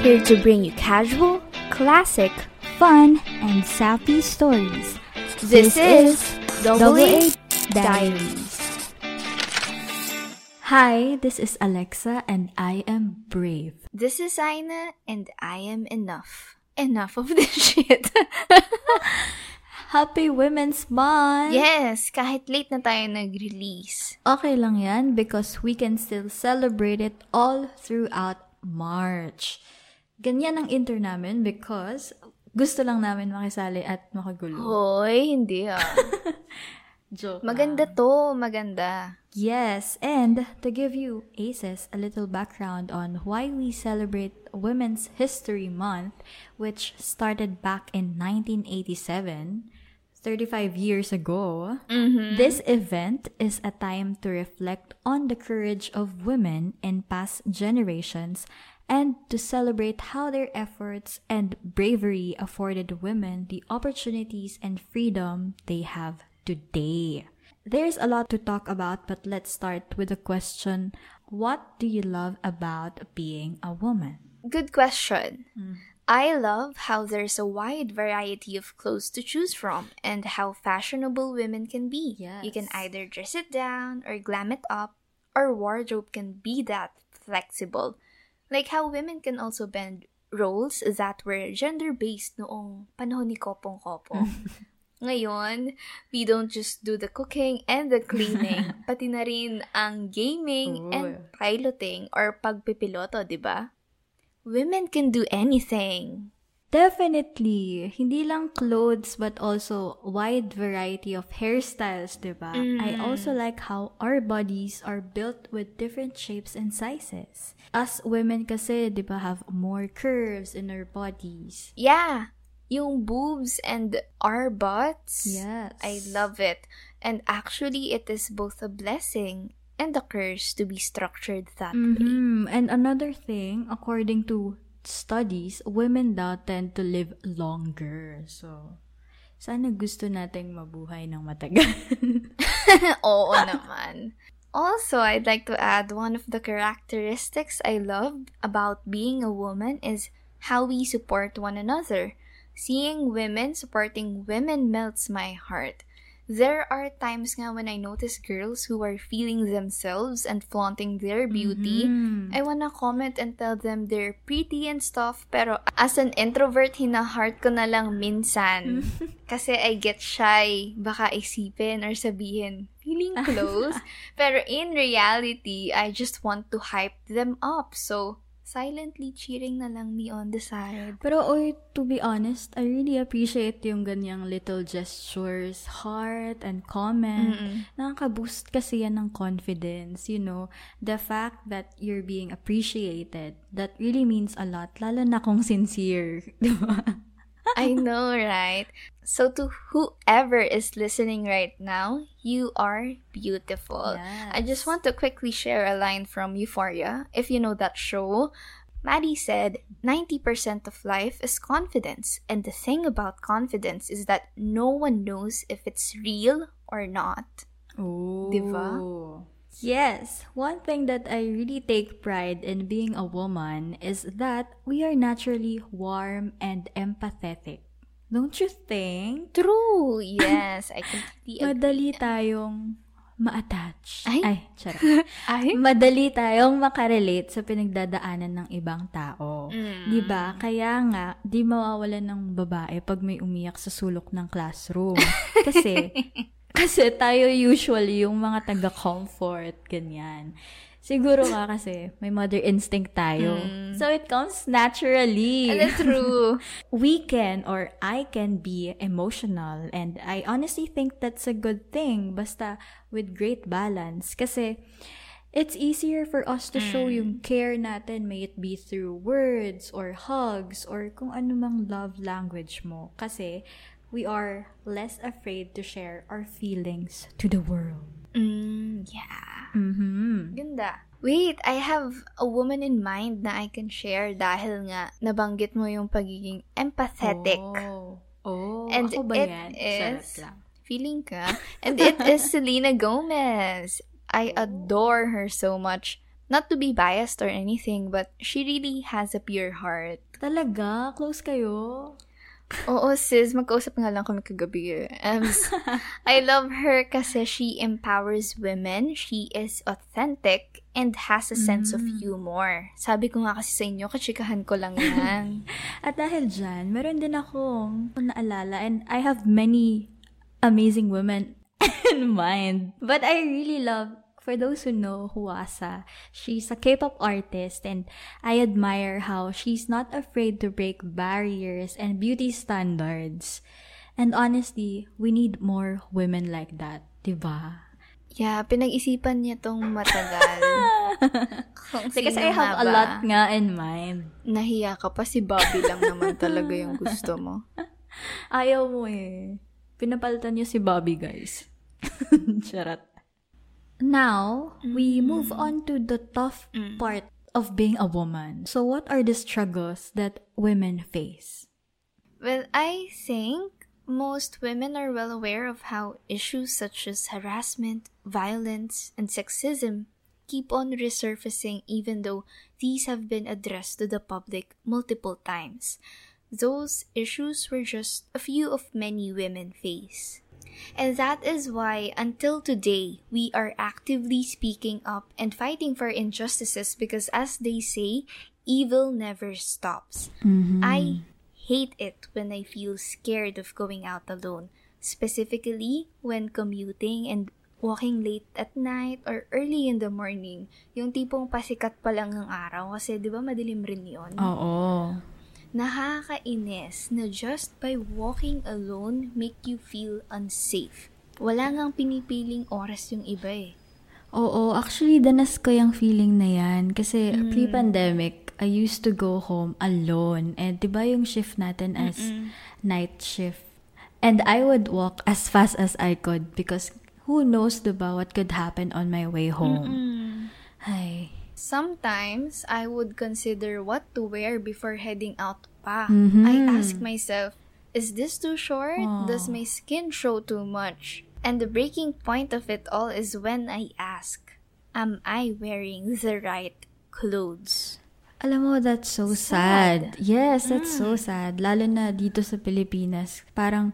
Here to bring you casual, classic, fun, and sappy stories. This, is Double Diaries. Diaries. Hi, this is Alexa, and I am brave. This is Aina, and I am enough. Enough of this shit. Happy Women's Month! yes, kahit late na tayo nag-release. Okay lang yan because we can still celebrate it all throughout March. Ganyan ang intro namin because gusto lang namin makisali at makagulo. Hoy, hindi ah. Joke Maganda lang. to, maganda. Yes, and to give you ACES a little background on why we celebrate Women's History Month, which started back in 1987, 35 years ago. This event is a time to reflect on the courage of women in past generations and to celebrate how their efforts and bravery afforded women the opportunities and freedom they have today. There's a lot to talk about, but let's start with the question What do you love about being a woman? Good question. I love how there's a wide variety of clothes to choose from and how fashionable women can be. You can either dress it down or glam it up. Our wardrobe can be that flexible. Like how women can also bend roles that were gender-based noong panahon ni Kopong Kopo. Ngayon, we don't just do the cooking and the cleaning, pati na rin ang gaming and piloting or pagpipiloto, di ba? Women can do anything. Definitely. Hindi lang clothes, but also wide variety of hairstyles, diba? I also like how our bodies are built with different shapes and sizes. Us women kasi, diba, have more curves in our bodies. Yeah, yung boobs and our butts. Yes. I love it. And actually, it is both a blessing and a curse to be structured that way. Mhm. And another thing, according to studies, women daw tend to live longer. So, sana gusto nating mabuhay ng matagal. Oo naman. Also, I'd like to add one of the characteristics I love about being a woman is how we support one another. Seeing women supporting women melts my heart. There are times nga when I notice girls who are feeling themselves and flaunting their beauty. I wanna comment and tell them they're pretty and stuff, pero as an introvert, hina-heart ko na lang minsan. Kasi I get shy. Baka isipin or sabihin, feeling close. pero in reality, I just want to hype them up. So, silently cheering na lang me on the side. Pero or to be honest, I really appreciate yung ganyang little gestures, heart and comment. Nakaka-boost kasi yan ng confidence, you know. The fact that you're being appreciated, that really means a lot, lalo na kung sincere, di ba? I know, right? So to whoever is listening right now, you are beautiful. I just want to quickly share a line from Euphoria. If you know that show, Maddie said, 90% of life is confidence. And the thing about confidence is that no one knows if it's real or not. Oh. Diba? Yes, one thing that I really take pride in being a woman is that we are naturally warm and empathetic. Don't you think? True. Yes, I completely agree. Madali tayong ma-attach. Ay. Ay, charot. Ay? Madali tayong makarelate sa pinagdadaanan ng ibang tao. Mm. 'Di ba? Kaya nga, di mawawalan ng babae pag may umiyak sa sulok ng classroom. Kasi, kasi tayo usually yung mga taga-comfort, ganyan. Siguro nga kasi may mother instinct tayo. So it comes naturally. And it's true. we can or I can be emotional and I honestly think that's a good thing basta with great balance kasi it's easier for us to show yung care natin may it be through words or hugs or kung ano mang love language mo kasi we are less afraid to share our feelings to the world. Mm, yeah. Mhm. Ganda. Wait, I have a woman in mind na I can share dahil nga nabanggit mo yung pagiging empathetic. Oh. Oh, And ako ba it yan? is-. Feeling ka. And it is Selena Gomez. I adore her so much. Not to be biased or anything, but she really has a pure heart. Talaga? Close kayo? Oo, sis. Magkausap nga lang kami kagabi. eh. Um, I love her kasi she empowers women. She is authentic and has a sense of humor. Sabi ko nga kasi sa inyo, kachikahan ko lang yan. At dahil dyan, meron din akong naalala and I have many amazing women in mind. But I really love, for those who know Huasa, she's a K-pop artist and I admire how she's not afraid to break barriers and beauty standards. And honestly, we need more women like that, diba? yeah, pinag-isipan niya tong matagal. Sino I have a ba? lot nga in mind. Nahiya ka pa, si Bobby lang naman talaga yung gusto mo. Ayaw mo eh. Pinapalitan niyo si Bobby, guys. Charot. Now, we mm. move on to the tough mm. part of being a woman. So, what are the struggles that women face? Well, I think most women are well aware of how issues such as harassment, violence, and sexism keep on resurfacing even though these have been addressed to the public multiple times. Those issues were just a few of many women face. And that is why, until today, we are actively speaking up and fighting for injustices because, as they say, evil never stops. I hate it when I feel scared of going out alone, specifically when commuting and walking late at night or early in the morning. Yung tipong pasikat pa lang ng araw kasi 'di ba madilim rin 'yon. Oo. Nakakainis na just by walking alone make you feel unsafe. Wala ngang pinipiling oras yung iba eh. Oo, actually, danas ko yung feeling na yan. Kasi pre-pandemic, I used to go home alone. And di ba yung shift natin as night shift? And I would walk as fast as I could because who knows diba what could happen on my way home. Ay. Sometimes, I would consider what to wear before heading out pa. Mhm. I ask myself, is this too short? Oh. Does my skin show too much? And the breaking point of it all is when I ask, am I wearing the right clothes? Alam mo, that's so sad. Yes, that's so sad. Lalo na dito sa Pilipinas. Parang,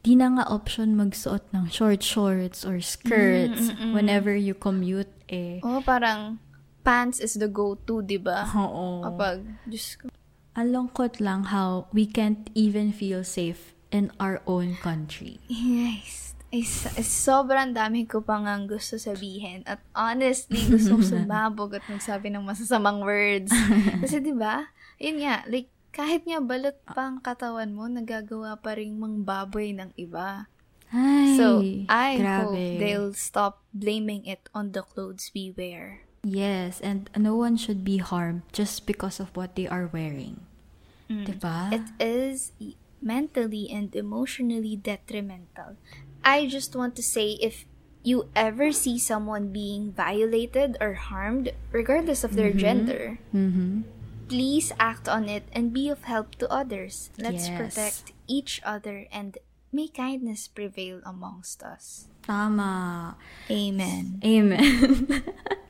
di na nga option magsuot ng short shorts or skirts whenever you commute eh. Oh, parang pants is the go-to, di ba? Oo. Kapag, Diyos ko. Ang lungkot lang how we can't even feel safe in our own country. Yes. Is, is sobrang dami ko pang ang gusto sabihin. At honestly, gusto ko sumabog at magsabi ng masasamang words. Kasi di ba yun nga, like, kahit nga balot pa ang katawan mo, nagagawa pa rin mang baboy ng iba. Ay, So, I grabe. hope they'll stop blaming it on the clothes we wear. Yes, and no one should be harmed just because of what they are wearing. Diba? It is mentally and emotionally detrimental. I just want to say if you ever see someone being violated or harmed, regardless of their gender, mm-hmm. please act on it and be of help to others. Let's Yes. protect each other and may kindness prevail amongst us. Tama. Amen. Amen.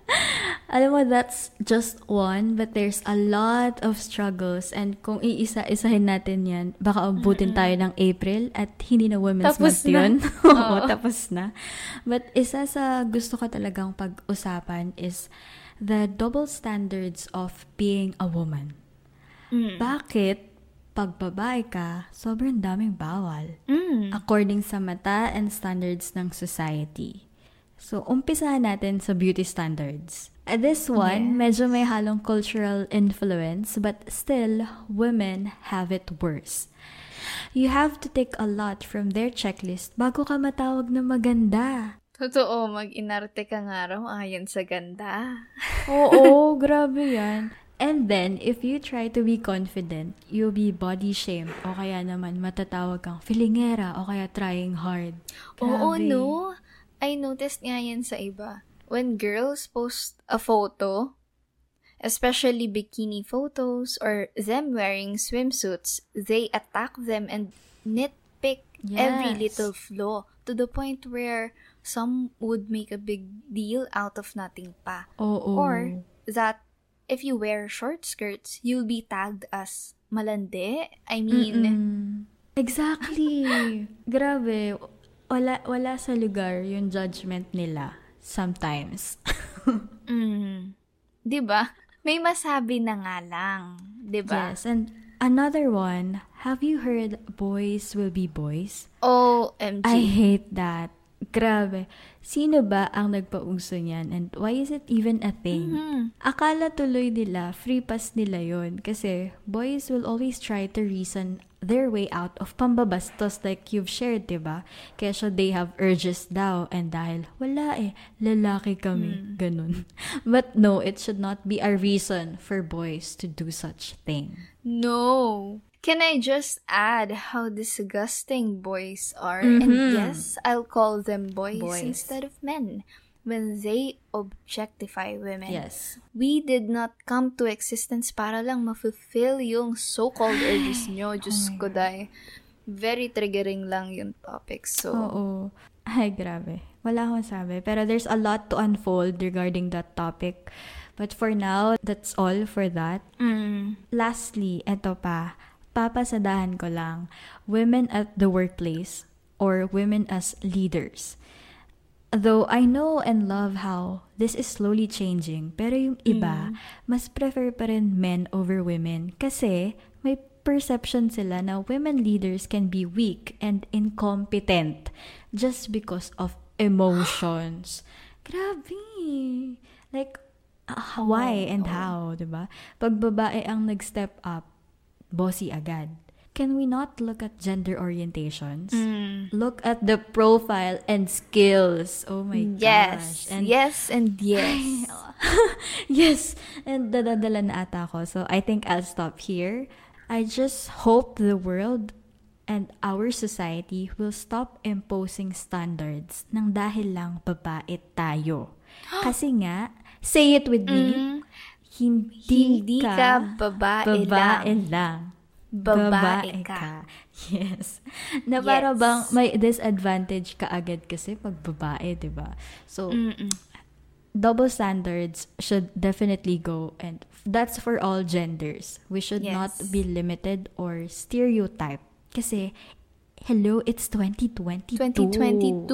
Alam mo, that's just one, but there's a lot of struggles. And kung iisa-isahin natin yan, baka abutin tayo ng April at hindi na Women's Tapos Month na. yun. Oo, Oo. tapos na. But isa sa gusto ko talagang pag-usapan is the double standards of being a woman. Mm. Bakit pag babae ka, sobrang daming bawal? Mm. according sa mata and standards ng society. So, umpisahan natin sa beauty standards. Uh, This one, Yes. medyo may halong cultural influence, but still, women have it worse. You have to take a lot from their checklist bago ka matawag na maganda. Totoo, mag-inarte ka nga raw ayon sa ganda. Oo, grabe yan. And then, if you try to be confident, you'll be body shamed o kaya naman matatawag kang filingera o kaya trying hard. Oo, Grabe. no? I noticed nga yan sa iba. When girls post a photo, especially bikini photos or them wearing swimsuits, they attack them and nitpick every little flaw to the point where some would make a big deal out of nothing pa. Oo. Or that if you wear short skirts, you'll be tagged as malandi. I mean, Mm-mm. Exactly. Grabe. Wala, wala sa lugar yung judgment nila. Sometimes. mm, 'di ba? May masabi na nga lang, 'di ba? Yes. And another one, have you heard boys will be boys? OMG. I hate that. Grabe. Sino ba ang nagpauso niyan? And why is it even a thing? Mhm. Akala tuloy nila, free pass nila yon Kasi boys will always try to reason their way out of pambabastos like you've shared, diba? Kaya they have urges daw. And dahil, wala eh, lalaki kami. Ganun. But no, it should not be a reason for boys to do such thing. No. Can I just add how disgusting boys are? And Mhm. yes, I'll call them boys, Boys. instead of men when they objectify women. Yes. We did not come to existence para lang ma-fulfill yung so-called urges nyo. Diyos ko, day. Very triggering lang yung topic. So, Oo. Ay, grabe. Wala akong sabi. Pero there's a lot to unfold regarding that topic. But for now, that's all for that. mm, Lastly, eto pa. Papasadahan ko lang. Women at the workplace or women as leaders. Though I know and love how this is slowly changing, pero yung iba, mas prefer pa rin men over women kasi may perception sila na women leaders can be weak and incompetent just because of emotions. Grabe. Like, ah, why and how, 'di ba? Pag babae ang nag-step up, bossy agad. Can we not look at gender orientations? mm. Look at the profile and skills. Oh my yes, gosh. And yes, and yes. yes. And dadadala na ata ako. So I think I'll stop here. I just hope the world and our society will stop imposing standards nang dahil lang babae tayo. Kasi nga, say it with me, Mm. Hindi, Hindi ka, ka babae, babae lang. lang. Babae ka. Yes. Na para Yes. bang may disadvantage ka agad kasi pag babae, di ba? So, Mm-mm. double standards should definitely go and that's for all genders. We should not Yes. be limited or stereotype. Kasi, hello, it's 2022. 2022.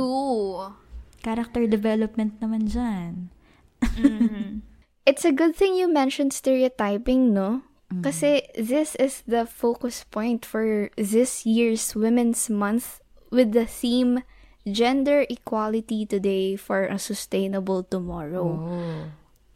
Character development naman dyan. It's a good thing you mentioned stereotyping, no? Mm-hmm. Kasi this is the focus point for this year's Women's Month with the theme Gender Equality Today for a Sustainable Tomorrow. Oh.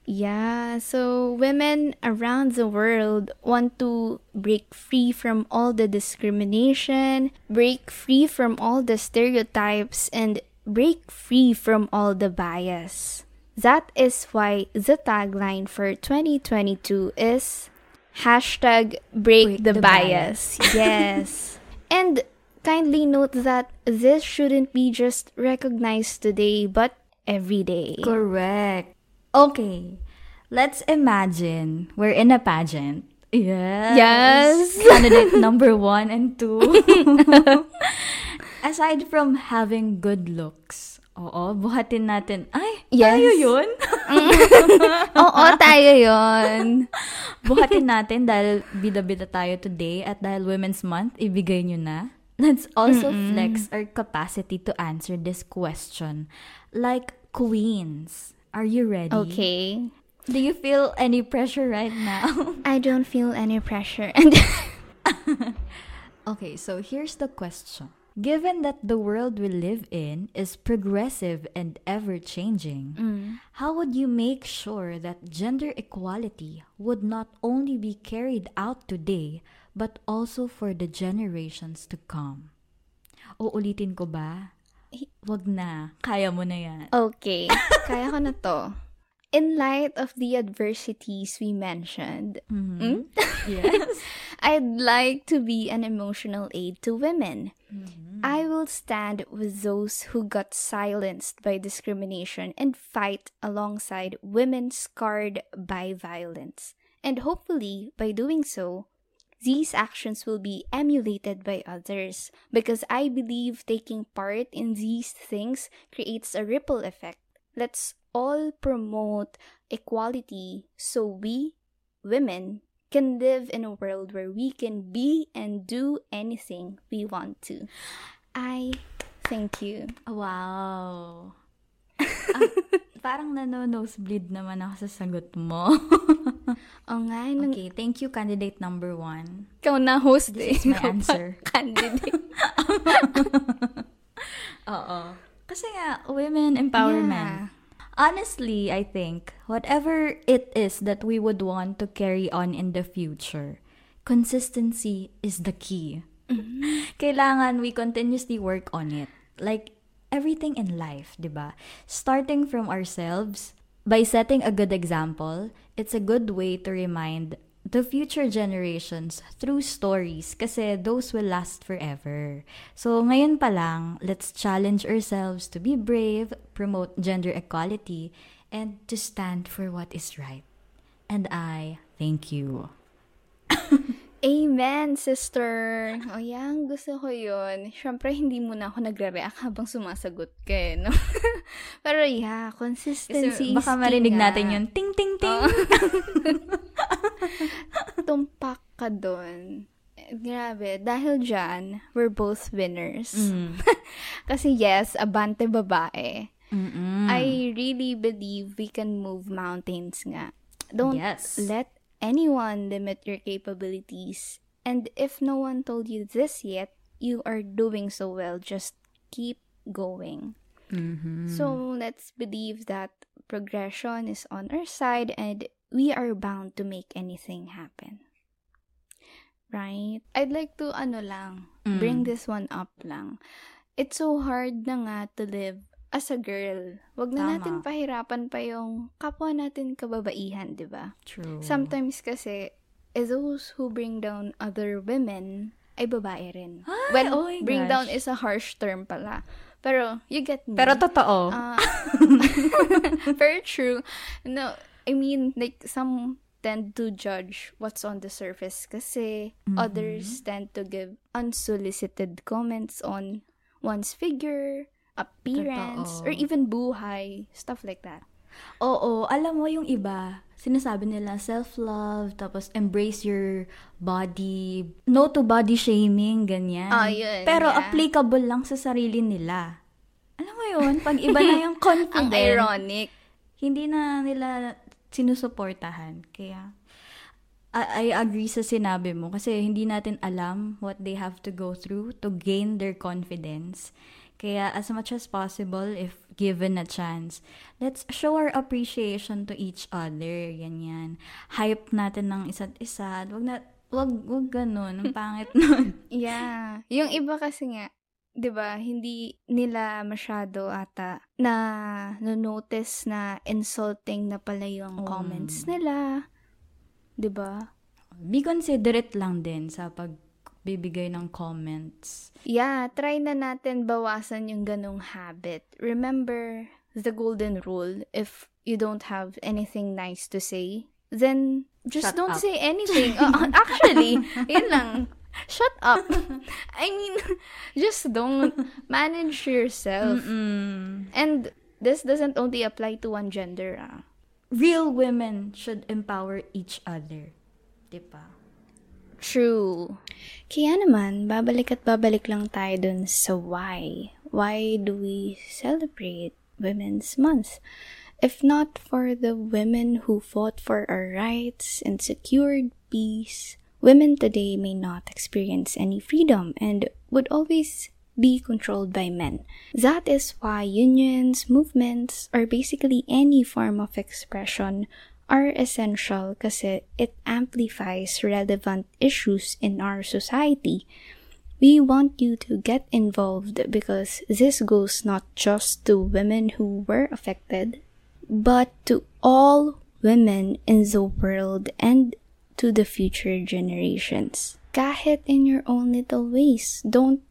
Yeah, so women around the world want to break free from all the discrimination, break free from all the stereotypes, and break free from all the bias. That is why the tagline for 2022 is hashtag break, Break the, the bias. yes. And kindly note that this shouldn't be just recognized today, but every day. Correct. Okay. Let's imagine we're in a pageant. Yes. Yes. Candidate number one and two. Aside from having good looks, oo, buhatin natin, ay, Yes. tayo yun? Oo, tayo yon. buhatin natin dahil bida-bida tayo today at dahil Women's Month, ibigay nyo na. Let's also flex our capacity to answer this question. Like queens. Are you ready? Okay. Do you feel any pressure right now? I don't feel any pressure. And okay, so here's the question. Given that the world we live in is progressive and ever changing, how would you make sure that gender equality would not only be carried out today, but also for the generations to come? Uulitin ko ba? Wag na. Kaya mo na yan. okay, kaya ko na to. In light of the adversities we mentioned, Mhm. yes. I'd like to be an emotional aid to women. Mm-hmm. I will stand with those who got silenced by discrimination and fight alongside women scarred by violence. And hopefully, by doing so, these actions will be emulated by others because I believe taking part in these things creates a ripple effect. Let's all promote equality so we, women, can live in a world where we can be and do anything we want to. I thank you. Wow. Ah, parang nano-nosebleed naman ako sa sagot mo. Oh nga, nung okay, thank you, candidate number one. ikaw na host This is eh. my Ikaw answer. Candidate. Oo. Kasi nga, women empowerment. Yeah. Honestly, I think whatever it is that we would want to carry on in the future, consistency is the key. Mm-hmm. Kailangan we continuously work on it. Like everything in life, 'di ba? Starting from ourselves, by setting a good example, it's a good way to remind the future generations through stories kasi those will last forever. So, ngayon pa lang, let's challenge ourselves to be brave, promote gender equality, and to stand for what is right. And I thank you. Amen, sister. O yan, gusto ko yun. Siyempre, hindi muna ako nagre-react habang sumasagot ka eh, no? Pero yeah, consistency Kasi baka is marinig nga. natin yung ting ting ting. Tumpak ka. Eh, Grabe, dahil dyan, we're both winners. Mm. Kasi yes, abante babae. Mm-mm. I really believe we can move mountains nga. Don't Yes. let anyone limit your capabilities. And if no one told you this yet, you are doing so well. Just keep going. Mhm. So let's believe that progression is on our side and we are bound to make anything happen. Right? I'd like to ano lang, Mm. bring this one up lang. It's so hard na nga to live as a girl. Wag na Tama. natin pahirapan pa yung kapwa natin kababaihan, 'di ba? True. Sometimes kasi eh, those who bring down other women ay babae rin. Ah, well, oh bring gosh. down is a harsh term pala. Pero you get me. Pero totoo. Ah, very true. No, I mean, like, some tend to judge what's on the surface kasi Mm-hmm. others tend to give unsolicited comments on one's figure, appearance, Totoo. or even buhay, stuff like that. Oo, alam mo yung iba, sinasabi nila self-love, tapos embrace your body, no to body shaming, ganyan. Ah, yun, Pero yeah. applicable lang sa sarili nila. Alam mo yun, pag iba na yung confident, Ang ironic. hindi na nila sinusuportahan. Kaya, I, I agree sa sinabi mo kasi hindi natin alam what they have to go through to gain their confidence. Kaya as much as possible, if given a chance, let's show our appreciation to each other. Yan yan. Hype natin ng isa't isa. Wag na, wag, wag ganun. Ang pangit nun. Yeah. Yung iba kasi nga, 'di ba, hindi nila masyado ata na notice na insulting na pala yung Um. comments nila. 'Di ba? Be considerate lang din sa pagbibigay ng comments. Yeah, try na natin bawasan yung ganong habit. Remember the golden rule, if you don't have anything nice to say, then just Shut don't up. say anything. Uh, actually, yun lang. Shut up. I mean, just don't manage yourself. Mm. And this doesn't only apply to one gender. Ah. Real women should empower each other. Diba? True. Kaya naman, babalik at babalik lang tayo dun sa why. Why do we celebrate Women's Month? If not for the women who fought for our rights and secured peace, women today may not experience any freedom and would always be controlled by men. That is why unions, movements, or basically any form of expression are essential kasi it amplifies relevant issues in our society. We want you to get involved because this goes not just to women who were affected, but to all women in the world and to the future generations. Kahit in your own little ways, don't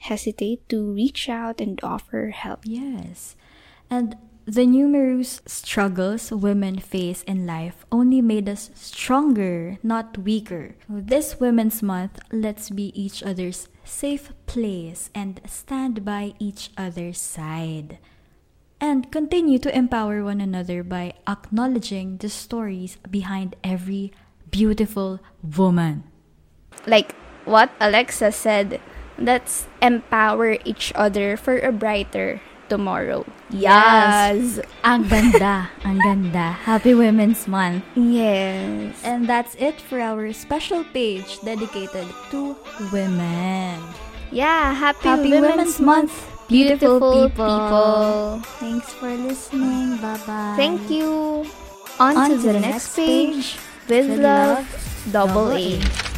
hesitate to reach out and offer help. Yes. And The numerous struggles women face in life only made us stronger, not weaker. This Women's Month, let's be each other's safe place and stand by each other's side. And continue to empower one another by acknowledging the stories behind every beautiful woman. Like what Alexa said, let's empower each other for a brighter tomorrow. Yes. Ang ganda, ang ganda. Happy Women's Month. Yes. And that's it for our special page dedicated to women. Yeah, happy, Happy Women's, Women's Month, beautiful, beautiful people. people. Thanks for listening. Bye-bye. Thank you. On, On to, the, next page. With, With love, double A. A.